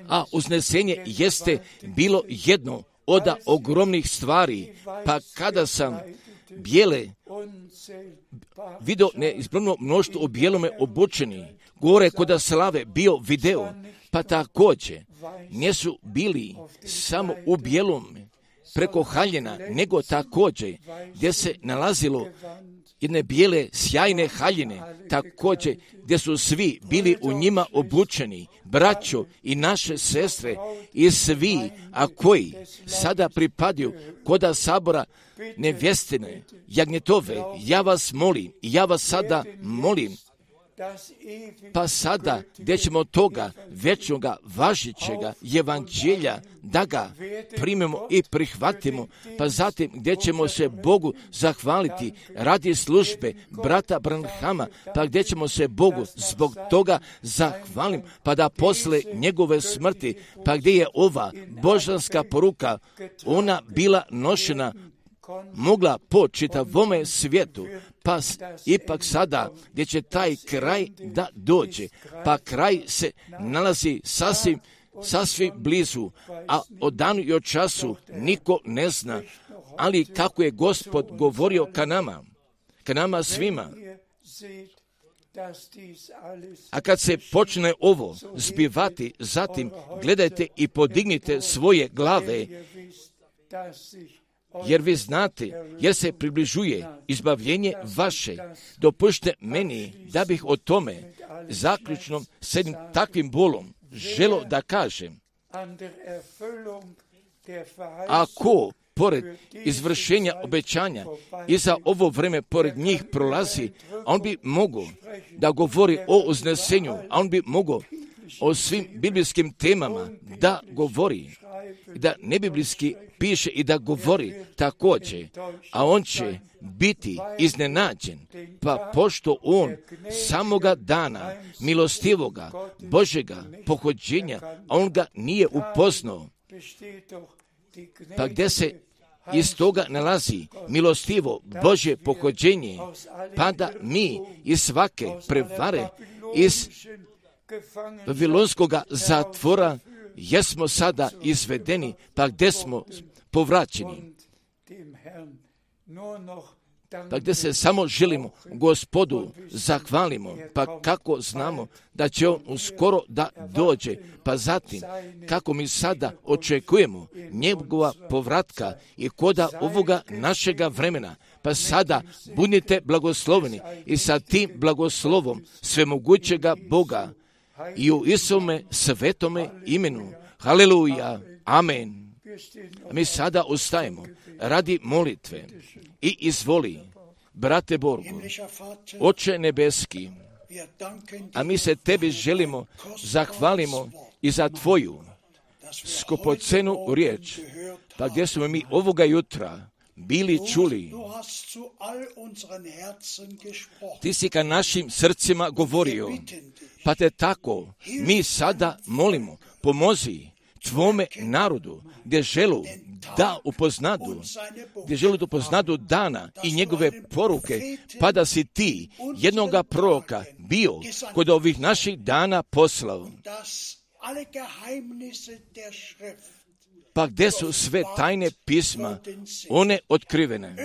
a uznesenje jeste bilo jedno od ogromnih stvari, pa kada sam bijele video neizbrojno mnoštvo o bijelome obučeni, gore kod slave bio video, pa također nisu bili samo u bijelom preko haljena, nego također gdje se nalazilo jedne bijele sjajne haljine, također gdje su svi bili u njima obučeni, braćo i naše sestre i svi, a koji sada pripadaju koda sabora nevjestine, jagnjetove, ja vas molim, ja vas sada molim, pa sada, gdje ćemo toga večnoga važićega evanđelja da ga primemo i prihvatimo, pa zatim gdje ćemo se Bogu zahvaliti radi službe brata Branhama, pa gdje ćemo se Bogu zbog toga zahvalim, pa da posle njegove smrti, pa gdje je ova božanska poruka, ona bila nošena mogla po čitavome svijetu, pa ipak sada gdje će taj kraj da dođe, pa kraj se nalazi sasvim, sasvim blizu, a o danu i o času niko ne zna, ali kako je gospod govorio ka nama, ka nama svima, a kad se počne ovo zbivati, zatim gledajte i podignite svoje glave, jer vi znate, jer se približuje izbavljenje vaše. Dopušte meni da bih o tome zaključnom s jednim takvim bolom želo da kažem. Ako pored izvršenja obećanja i za ovo vreme pored njih prolazi, on bi mogao da govori o uznesenju, a on bi mogao o svim biblijskim temama da govori da nebiblijski piše i da govori također, a on će biti iznenađen, pa pošto on samoga dana milostivoga Božega pohođenja, on ga nije upoznao, pa gdje se iz toga nalazi milostivo Bože pohođenje, pa da mi iz svake prevare, iz Vavilonskoga zatvora jesmo sada izvedeni, pa gdje smo povraćeni. pa gdje se samo želimo gospodu zahvalimo, pa kako znamo da će on uskoro da dođe, pa zatim kako mi sada očekujemo njegova povratka i koda ovoga našega vremena, pa sada budite blagosloveni i sa tim blagoslovom svemogućega Boga i u Isome svetome imenu. Haleluja, amen. Mi sada ostajemo radi molitve i izvoli, brate Borgu, Oče nebeski, a mi se tebi želimo, zahvalimo i za tvoju skupocenu riječ, pa gdje smo mi ovoga jutra bili čuli. Ti si ka našim srcima govorio, pa te tako mi sada molimo, pomozi tvome narodu gdje želu da upoznadu, gdje želu da upoznadu dana i njegove poruke, pa da si ti jednoga proroka bio kod ovih naših dana poslao. Pa gdje su sve tajne pisma, one otkrivene.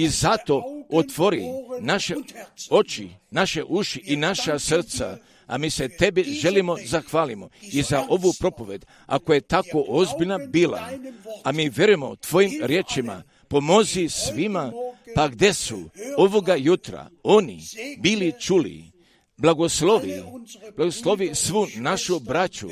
I zato otvori naše oči, naše uši i naša srca, a mi se tebi želimo zahvalimo i za ovu propoved, ako je tako ozbiljna bila, a mi vjerujemo tvojim riječima, pomozi svima, pa gdje su ovoga jutra oni bili čuli, blagoslovi, blagoslovi svu našu braću,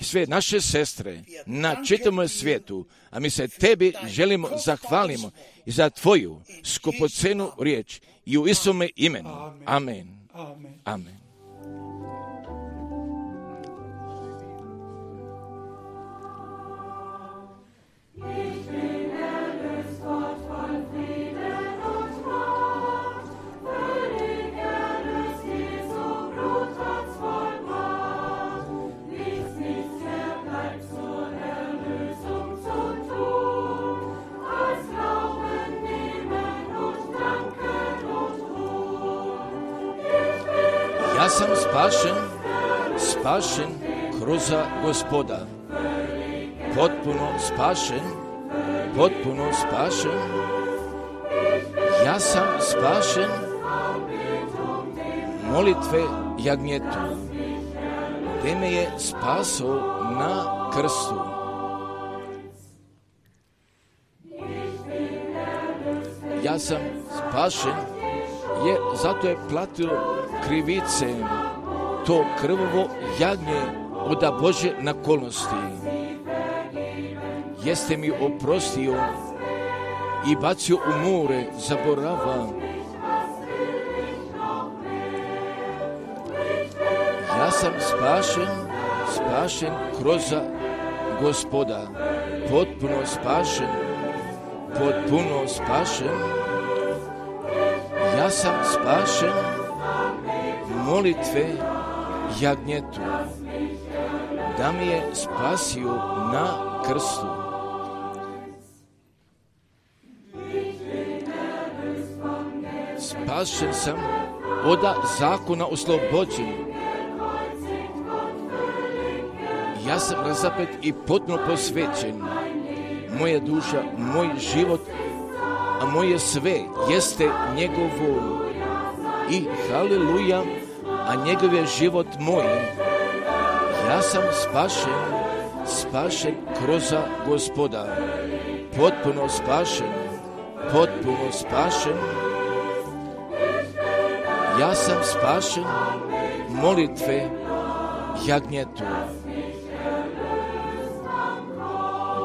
sve naše sestre na čitavom svijetu, a mi se tebi želimo zahvalimo i za tvoju skupocenu riječ i u Isome imenu. Amen. Amen. Ja sam spašen, spašen kroza gospoda. Potpuno spašen, potpuno spašen. Ja sam spašen molitve jagnjetu, gdje me je spaso na krstu. Ja sam spašen, je zato je platilo krivice, to krvovo jagnje od Bože nakolnosti. Jeste mi oprostio i bacio u more zaborava. Ja sam spašen, spašen kroz gospoda, potpuno spašen, potpuno spašen. Ja sam spašen, molitve jagnjetu, da mi je spasio na krstu. Spašen sam od zakona oslobođen. Ja sam razapet i potno posvećen. Moja duša, moj život, a moje sve jeste njegovo. I haleluja, a njegov je život moj. Ja sam spašen, spašen kroz gospoda, potpuno spašen, potpuno spašen. Ja sam spašen molitve jagnjetu.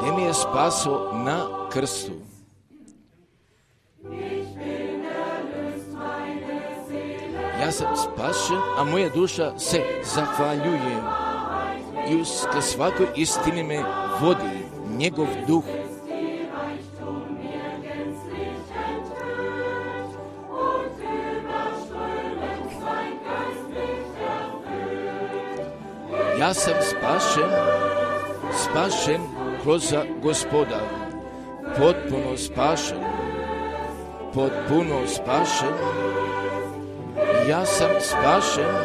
Gdje mi je spaso na krstu. Sam spašen, a moja duša se zahvaljuje. I uz svakoj istini me vodi njegov duh. Ja sam spašen, spašen kroz gospoda, potpuno spašen, potpuno spašen, ja sam spašen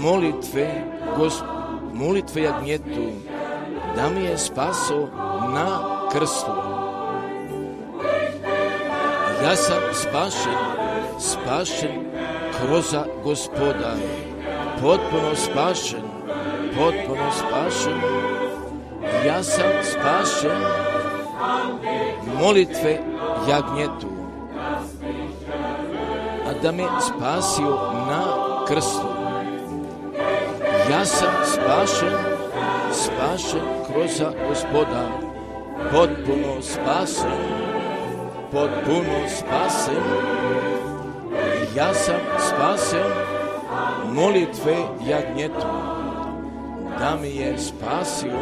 molitve, gos, molitve jagnjetu, da mi je spaso na krstu. Ja sam spašen, spašen kroz gospoda, potpuno spašen, potpuno spašen. Ja sam spašen molitve jagnjetu, da me spasio na krstu. Ja sam spašen, spašen kroz gospoda, potpuno spasen, potpuno spasen. Ja sam spasen molitve jagnjetu, da mi je spasio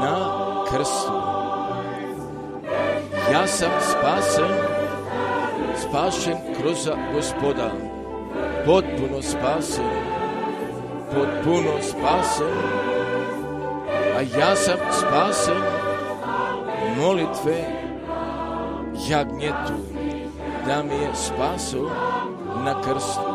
na krstu. Ja sam spasen, spašen kroz gospoda, potpuno spasen, potpuno spasen, a ja sam spasen molitve. Jagnjetu, da mi je spaso na krstu.